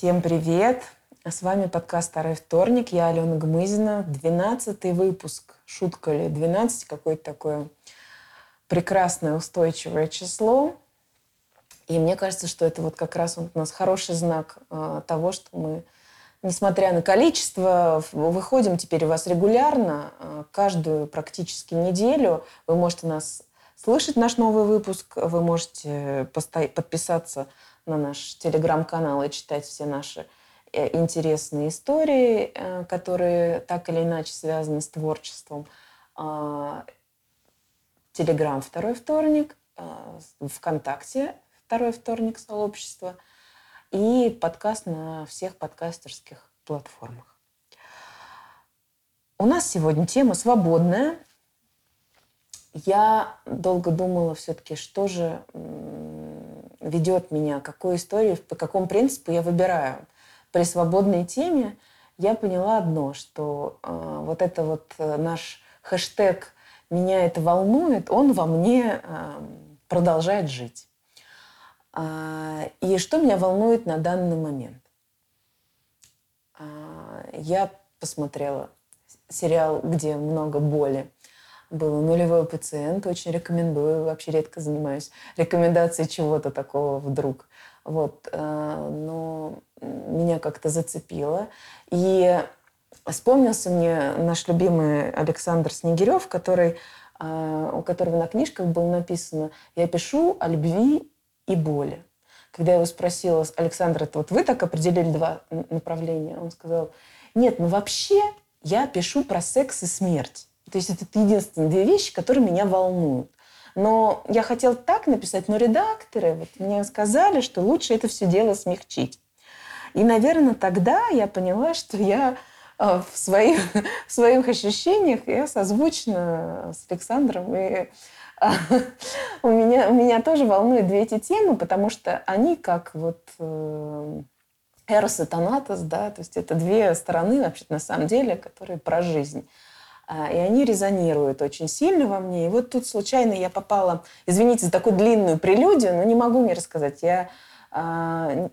Всем привет! С вами подкаст «Старый вторник». Я Алена Гмызина. Двенадцатый выпуск. Шутка ли? 12 какое-то такое прекрасное, устойчивое число. И мне кажется, что это вот как раз вот у нас хороший знак э, того, что мы, несмотря на количество, выходим теперь у вас регулярно, э, каждую практически неделю. Вы можете нас слышать, наш новый выпуск. Вы можете подписаться на наш телеграм-канал и читать все наши э, интересные истории, э, которые так или иначе связаны с творчеством. А, телеграм «Второй вторник», а, ВКонтакте «Второй вторник» сообщества и подкаст на всех подкастерских платформах. У нас сегодня тема свободная. Я долго думала все-таки, что же ведет меня, какую историю, по какому принципу я выбираю. При свободной теме я поняла одно, что э, вот это вот э, наш хэштег «меня это волнует», он во мне э, продолжает жить. Э, и что меня волнует на данный момент? Э, я посмотрела сериал, где много боли был нулевой пациент, очень рекомендую, вообще редко занимаюсь рекомендацией чего-то такого вдруг. Вот, э, но меня как-то зацепило. И вспомнился мне наш любимый Александр Снегирев, который, э, у которого на книжках было написано «Я пишу о любви и боли». Когда я его спросила, Александр, это вот вы так определили два направления? Он сказал, нет, ну вообще я пишу про секс и смерть. То есть это единственные две вещи, которые меня волнуют. Но я хотела так написать, но редакторы вот мне сказали, что лучше это все дело смягчить. И, наверное, тогда я поняла, что я э, в своих, в своих ощущениях я созвучна с Александром. И а, у, меня, у меня тоже волнуют две эти темы, потому что они как вот э, Эрос и Танатос, да, то есть это две стороны, вообще на самом деле, которые про жизнь. А, и они резонируют очень сильно во мне. И вот тут случайно я попала, извините за такую длинную прелюдию, но не могу не рассказать. Я а,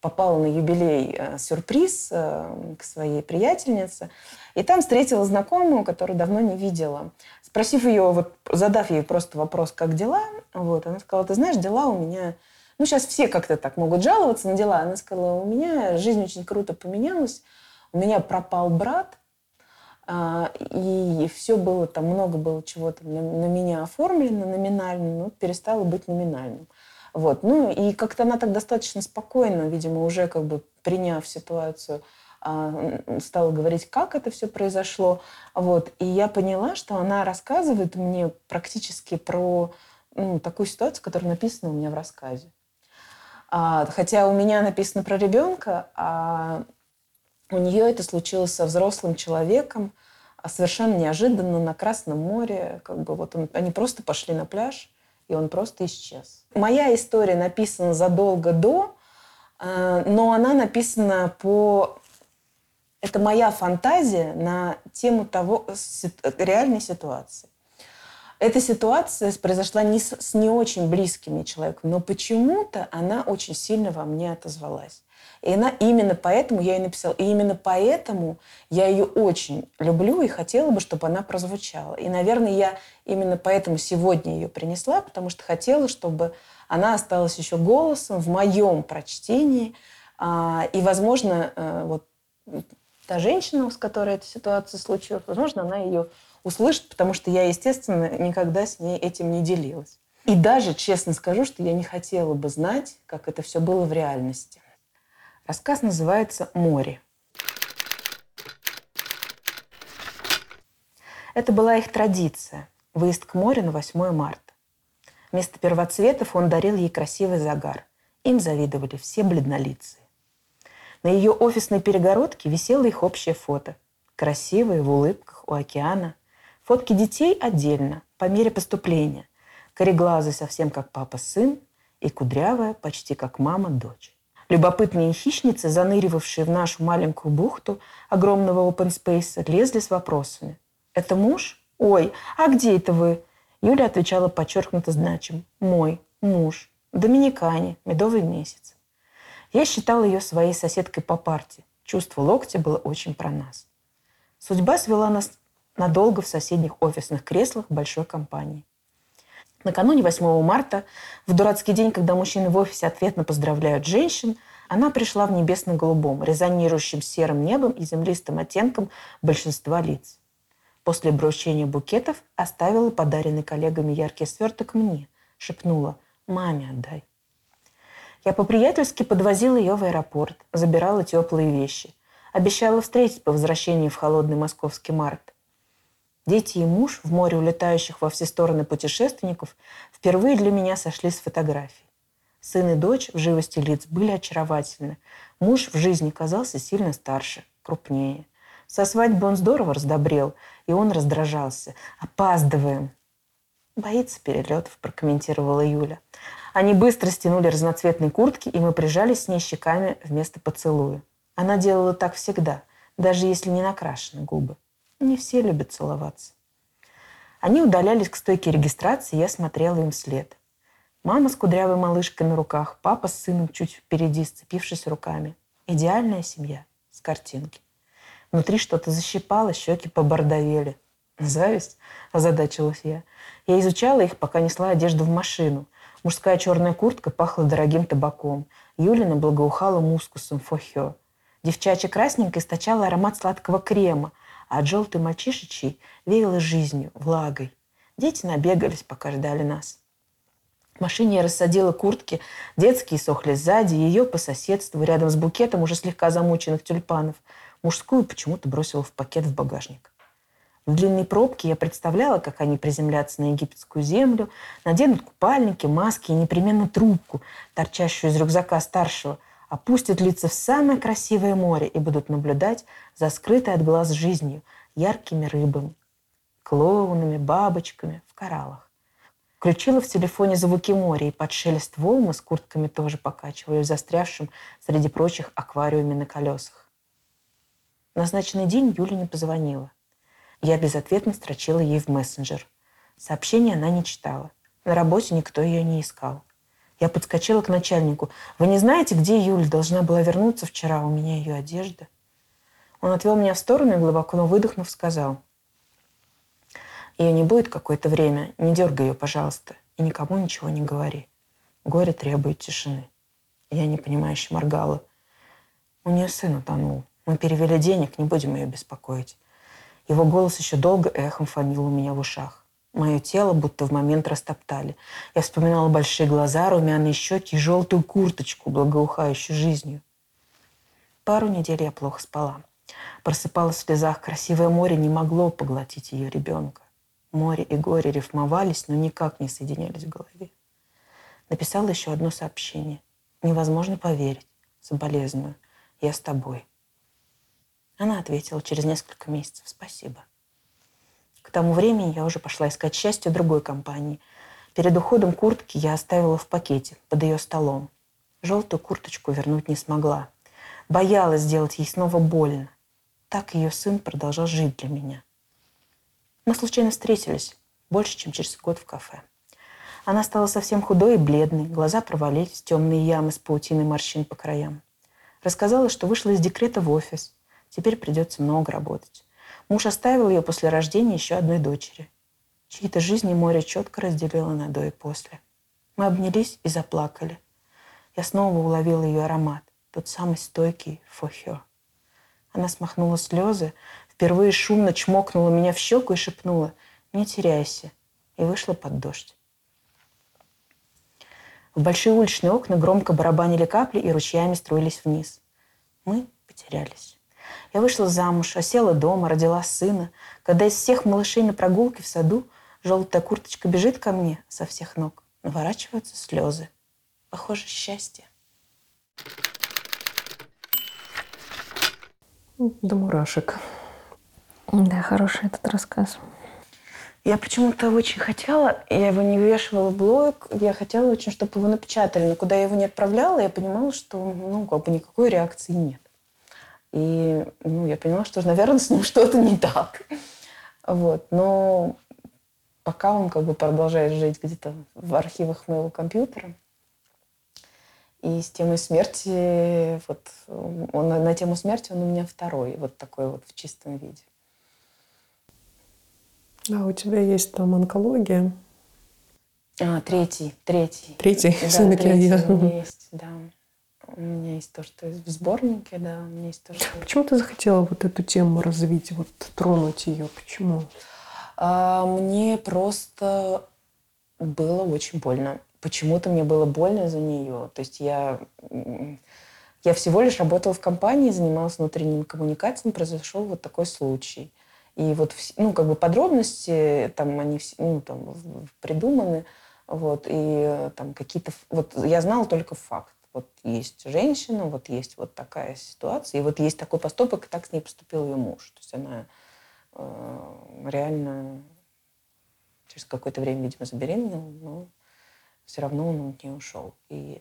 попала на юбилей а, сюрприз к своей приятельнице, и там встретила знакомую, которую давно не видела. Спросив ее, вот, задав ей просто вопрос, как дела, вот, она сказала, ты знаешь, дела у меня... Ну, сейчас все как-то так могут жаловаться на дела. Она сказала, у меня жизнь очень круто поменялась, у меня пропал брат, и все было, там много было чего-то на, на меня оформлено номинально, но перестало быть номинальным. Вот. Ну и как-то она так достаточно спокойно, видимо, уже как бы приняв ситуацию, а, стала говорить, как это все произошло. Вот. И я поняла, что она рассказывает мне практически про ну, такую ситуацию, которая написана у меня в рассказе. А, хотя у меня написано про ребенка, а у нее это случилось со взрослым человеком, а совершенно неожиданно на Красном море. Как бы вот он, они просто пошли на пляж, и он просто исчез. Моя история написана задолго до, э, но она написана по... Это моя фантазия на тему того, реальной ситуации. Эта ситуация произошла не с, с не очень близким человеком, но почему-то она очень сильно во мне отозвалась. И она именно поэтому я и написала. И именно поэтому я ее очень люблю и хотела бы, чтобы она прозвучала. И, наверное, я именно поэтому сегодня ее принесла, потому что хотела, чтобы она осталась еще голосом в моем прочтении. А, и, возможно, э, вот та женщина, с которой эта ситуация случилась, возможно, она ее услышит, потому что я, естественно, никогда с ней этим не делилась. И даже, честно скажу, что я не хотела бы знать, как это все было в реальности. Рассказ называется «Море». Это была их традиция – выезд к морю на 8 марта. Вместо первоцветов он дарил ей красивый загар. Им завидовали все бледнолицые. На ее офисной перегородке висело их общее фото. Красивые, в улыбках, у океана. Фотки детей отдельно, по мере поступления. Кореглазый совсем как папа-сын и кудрявая, почти как мама-дочь. Любопытные хищницы, заныривавшие в нашу маленькую бухту огромного open space, лезли с вопросами. «Это муж? Ой, а где это вы?» Юля отвечала подчеркнуто значим. «Мой муж. Доминикане. Медовый месяц». Я считала ее своей соседкой по парте. Чувство локтя было очень про нас. Судьба свела нас надолго в соседних офисных креслах большой компании. Накануне 8 марта, в дурацкий день, когда мужчины в офисе ответно поздравляют женщин, она пришла в небесно-голубом, резонирующим серым небом и землистым оттенком большинства лиц. После вручения букетов оставила подаренный коллегами яркий сверток мне, шепнула «Маме отдай». Я по-приятельски подвозила ее в аэропорт, забирала теплые вещи. Обещала встретить по возвращении в холодный московский март. Дети и муж в море улетающих во все стороны путешественников впервые для меня сошли с фотографий. Сын и дочь в живости лиц были очаровательны. Муж в жизни казался сильно старше, крупнее. Со свадьбы он здорово раздобрел, и он раздражался. «Опаздываем!» «Боится перелетов», – прокомментировала Юля. Они быстро стянули разноцветные куртки, и мы прижались с ней щеками вместо поцелуя. Она делала так всегда, даже если не накрашены губы. Не все любят целоваться. Они удалялись к стойке регистрации, я смотрела им вслед. Мама с кудрявой малышкой на руках, папа с сыном чуть впереди, сцепившись руками. Идеальная семья с картинки. Внутри что-то защипало, щеки побордовели. Зависть? Озадачилась я. Я изучала их, пока несла одежду в машину. Мужская черная куртка пахла дорогим табаком. Юлина благоухала мускусом фохё. Девчачья красненькая источала аромат сладкого крема, а от желтой мальчишечьей веяло жизнью, влагой. Дети набегались, пока ждали нас. В машине я рассадила куртки, детские сохли сзади, ее по соседству, рядом с букетом уже слегка замученных тюльпанов. Мужскую почему-то бросила в пакет в багажник. В длинной пробке я представляла, как они приземлятся на египетскую землю, наденут купальники, маски и непременно трубку, торчащую из рюкзака старшего, опустят лица в самое красивое море и будут наблюдать за скрытой от глаз жизнью, яркими рыбами, клоунами, бабочками в кораллах. Включила в телефоне звуки моря, и под шелест волн с куртками тоже покачивали в застрявшем среди прочих аквариуме на колесах. Назначенный день Юля не позвонила – я безответно строчила ей в мессенджер. Сообщение она не читала. На работе никто ее не искал. Я подскочила к начальнику. «Вы не знаете, где Юля должна была вернуться вчера? У меня ее одежда». Он отвел меня в сторону и, глубоко выдохнув, сказал. «Ее не будет какое-то время. Не дергай ее, пожалуйста. И никому ничего не говори. Горе требует тишины». Я непонимающе моргала. У нее сын утонул. Мы перевели денег, не будем ее беспокоить. Его голос еще долго эхом фонил у меня в ушах. Мое тело будто в момент растоптали. Я вспоминала большие глаза, румяные щеки и желтую курточку, благоухающую жизнью. Пару недель я плохо спала. Просыпалась в слезах. Красивое море не могло поглотить ее ребенка. Море и горе рифмовались, но никак не соединялись в голове. Написала еще одно сообщение. Невозможно поверить. Соболезную. Я с тобой. Она ответила через несколько месяцев «Спасибо». К тому времени я уже пошла искать счастье другой компании. Перед уходом куртки я оставила в пакете под ее столом. Желтую курточку вернуть не смогла. Боялась сделать ей снова больно. Так ее сын продолжал жить для меня. Мы случайно встретились больше, чем через год в кафе. Она стала совсем худой и бледной, глаза провалились темные ямы с паутиной морщин по краям. Рассказала, что вышла из декрета в офис, Теперь придется много работать. Муж оставил ее после рождения еще одной дочери. Чьи-то жизни море четко разделило на до и после. Мы обнялись и заплакали. Я снова уловила ее аромат, тот самый стойкий фохё. Она смахнула слезы, впервые шумно чмокнула меня в щеку и шепнула «Не теряйся», и вышла под дождь. В большие уличные окна громко барабанили капли и ручьями струились вниз. Мы потерялись. Я вышла замуж, осела дома, родила сына. Когда из всех малышей на прогулке в саду желтая курточка бежит ко мне со всех ног, наворачиваются слезы. Похоже, счастье. До мурашек. Да, хороший этот рассказ. Я почему-то очень хотела, я его не вешивала в блог, я хотела очень, чтобы его напечатали, но куда я его не отправляла, я понимала, что ну, как бы никакой реакции нет. И ну, я поняла, что, наверное, с ним что-то не так. Вот. Но пока он как бы продолжает жить где-то в архивах моего компьютера. И с темой смерти, вот он, на тему смерти он у меня второй, вот такой вот в чистом виде. Да, у тебя есть там онкология. А, третий, третий. Третий, да, все-таки я. есть, да. У меня есть то, что в сборнике, да, у меня есть то, что... Почему ты захотела вот эту тему развить, вот тронуть ее? Почему? А, мне просто было очень больно. Почему-то мне было больно за нее. То есть я, я всего лишь работала в компании, занималась внутренними коммуникациями, произошел вот такой случай. И вот, ну, как бы подробности там они все, ну, там придуманы, вот, и там какие-то, вот я знала только факт. Вот есть женщина, вот есть вот такая ситуация, и вот есть такой поступок, и так с ней поступил ее муж. То есть она э, реально через какое-то время, видимо, забеременела, но все равно он от нее ушел. И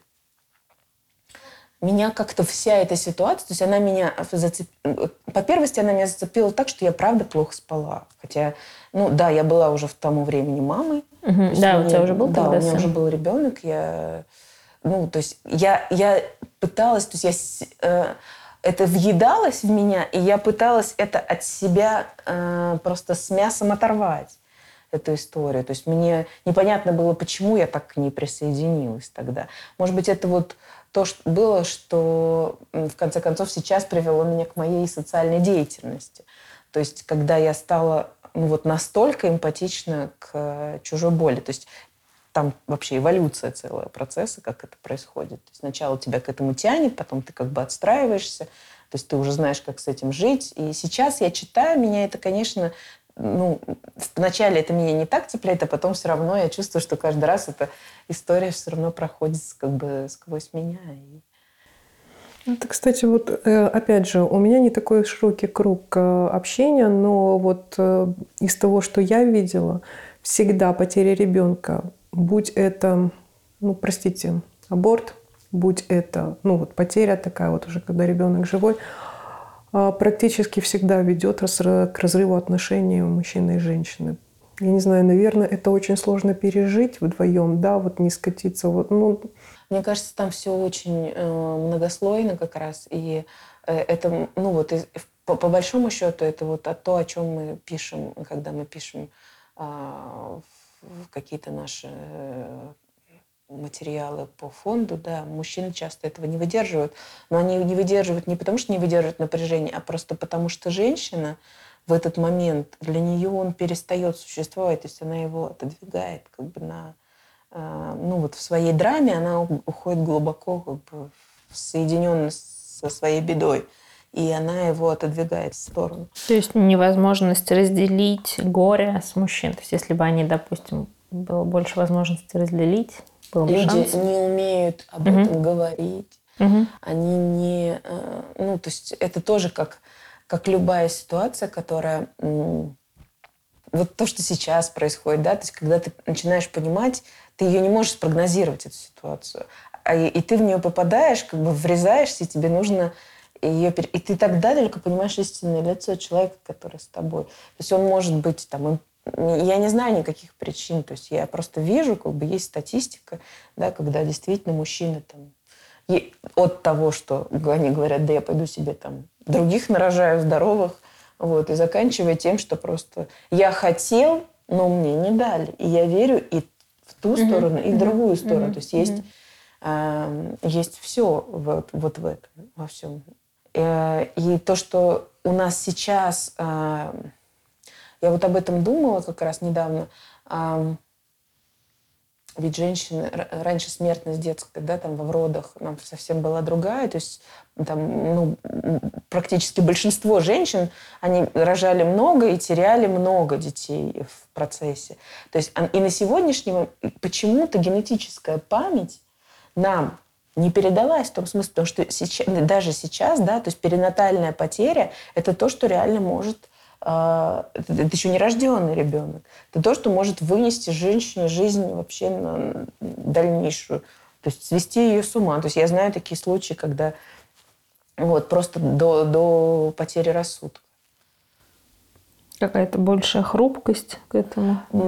меня как-то вся эта ситуация, то есть она меня зацепила, по первости она меня зацепила так, что я правда плохо спала. Хотя, ну да, я была уже в тому времени мамой. Угу. Да, мне, у тебя уже был Да, тогда у меня сын? уже был ребенок, я, ну, то есть я, я пыталась, то есть я, э, это въедалось в меня, и я пыталась это от себя э, просто с мясом оторвать эту историю. То есть мне непонятно было, почему я так к ней присоединилась тогда. Может быть, это вот то что было, что в конце концов сейчас привело меня к моей социальной деятельности. То есть когда я стала ну, вот настолько эмпатична к чужой боли. То есть там вообще эволюция целая процесса, как это происходит. Сначала тебя к этому тянет, потом ты как бы отстраиваешься, то есть ты уже знаешь, как с этим жить. И сейчас я читаю, меня это, конечно, ну, вначале это меня не так цепляет, а потом все равно я чувствую, что каждый раз эта история все равно проходит как бы сквозь меня. Это, кстати, вот э, опять же, у меня не такой широкий круг э, общения, но вот э, из того, что я видела, всегда потеря ребенка, будь это, ну, простите, аборт, будь это, ну, вот потеря такая вот уже, когда ребенок живой, а, практически всегда ведет к разрыву отношений мужчины и женщины. Я не знаю, наверное, это очень сложно пережить вдвоем, да, вот не скатиться. Вот, ну. Мне кажется, там все очень э, многослойно как раз. И э, это, ну вот, по, по большому счету, это вот то, о чем мы пишем, когда мы пишем э, какие-то наши материалы по фонду, да, мужчины часто этого не выдерживают. Но они не выдерживают не потому, что не выдерживают напряжение, а просто потому, что женщина в этот момент, для нее он перестает существовать, то есть она его отодвигает как бы на... Э, ну вот в своей драме она уходит глубоко как бы в соединенность со своей бедой и она его отодвигает в сторону. То есть невозможность разделить горе с мужчиной. То есть если бы они, допустим, было больше возможности разделить, был бы Люди шанс. не умеют об Мгм. этом говорить. Мгм. Они не... э, Ну, то есть это тоже как, как любая ситуация, которая... Вот то, что сейчас происходит, да, то есть когда ты начинаешь понимать, ты ее не можешь спрогнозировать, эту ситуацию. А и, и ты в нее попадаешь, как бы врезаешься, и тебе нужно ее... пере- И ты тогда только понимаешь истинное лицо человека, который с тобой. То есть он может быть там... Я не знаю никаких причин, то есть я просто вижу, как бы есть статистика, да, когда действительно мужчины там и от того, что они говорят, да я пойду себе там других нарожаю, здоровых, вот, и заканчивая тем, что просто я хотел, но мне не дали. И я верю и в ту Мгм. сторону, и в другую сторону. Мгм. То есть есть, эм, есть все вот, вот в этом, во всем. Э, И то, что у нас сейчас, эм, я вот об этом думала как раз недавно, ведь женщины, раньше смертность детская, да, там во родах нам совсем была другая, то есть там, ну, практически большинство женщин, они рожали много и теряли много детей в процессе. То есть а- и на сегодняшний момент почему-то генетическая память нам не передалась в том смысле, потому что сейчас, даже сейчас, да, то есть перинатальная потеря – это то, что реально может а, это, это еще не рожденный ребенок. Это то, что может вынести женщине жизнь вообще на дальнейшую. То есть свести ее с ума. То есть я знаю такие случаи, когда вот, просто до, до потери рассудка. Какая-то большая хрупкость к этому М,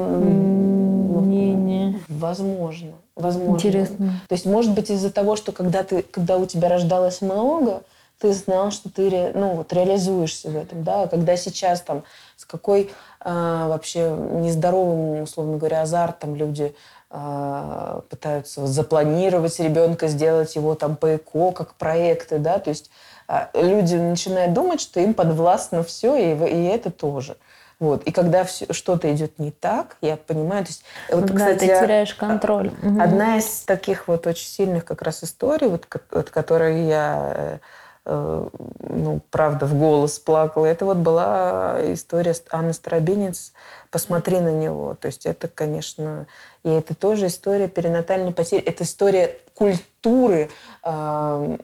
мнению. Угу. Возможно. Возможно. Интересно. То есть, может быть, из-за того, что когда, ты, когда у тебя рождалось много, ты знал, что ты ну, вот, реализуешься в этом. Да? А когда сейчас там с какой э, вообще нездоровым, условно говоря, азартом люди э, пытаются запланировать ребенка, сделать его там по ЭКО, как проекты, да, то есть э, люди начинают думать, что им подвластно все, и, и это тоже. Вот. И когда что-то идет не так, я понимаю, то есть... Вот, когда кстати, ты теряешь контроль. Одна из таких вот очень сильных как раз историй, вот, от которой я э, ну, правда, в голос плакала. Это вот была история Анны Старобинец «Посмотри на него». То есть это, конечно, и это тоже история перинатальной потери. Это история культуры э,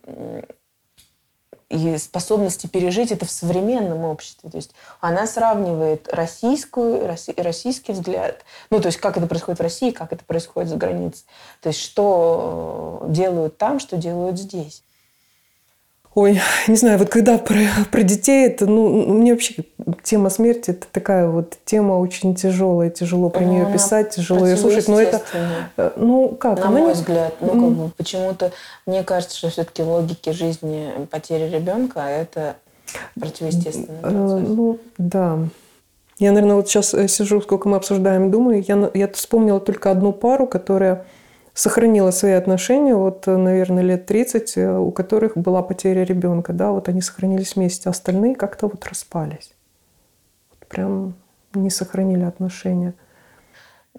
и способности пережить это в современном обществе. То есть она сравнивает российскую, российский взгляд, ну, то есть как это происходит в России, как это происходит за границей. То есть что делают там, что делают здесь. Ой, не знаю, вот когда про, про детей, это, ну, мне вообще тема смерти, это такая вот тема очень тяжелая, тяжело про ну, нее писать, тяжело ее слушать, но это, э, ну, как? На мой не... взгляд, ну, как бы, почему-то, мне кажется, что все-таки логики жизни потери ребенка, а это противоестественный э, Ну, да. Я, наверное, вот сейчас э, сижу, сколько мы обсуждаем, думаю, я, я вспомнила только одну пару, которая сохранила свои отношения, вот, наверное, лет 30, э, у которых была потеря ребенка, да, вот они сохранились вместе, остальные как-то вот распались. Вот прям не сохранили отношения.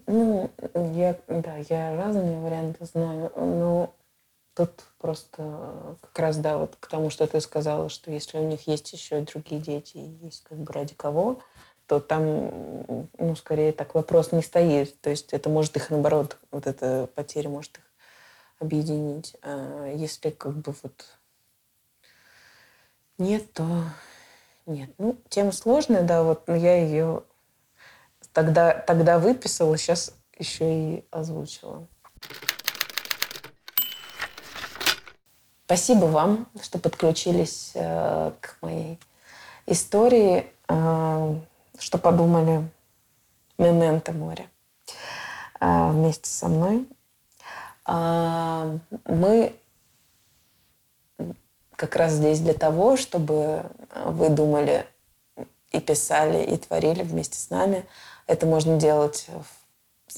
Ну, я, да, я разные варианты знаю, но тут просто как раз, да, вот к тому, что ты сказала, что если у них есть еще другие дети, есть как бы ради кого, то там, ну, скорее так вопрос не стоит. То есть это может их, наоборот, вот эта потеря может их объединить. А если как бы вот нет, то нет. Ну, тема сложная, да, вот, но я ее тогда, тогда выписала, сейчас еще и озвучила. Спасибо вам, что подключились э, к моей истории. Э, что подумали Мементо море а, вместе со мной. А, мы как раз здесь для того, чтобы вы думали и писали, и творили вместе с нами. Это можно делать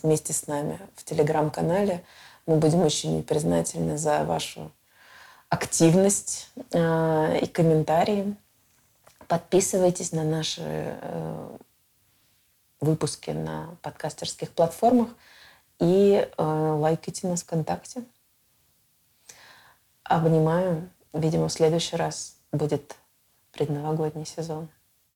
вместе с нами в телеграм-канале. Мы будем очень признательны за вашу активность э, и комментарии. Подписывайтесь на наши э, выпуски на подкастерских платформах и э, лайкайте нас ВКонтакте. Обнимаю. Видимо, в следующий раз будет предновогодний сезон.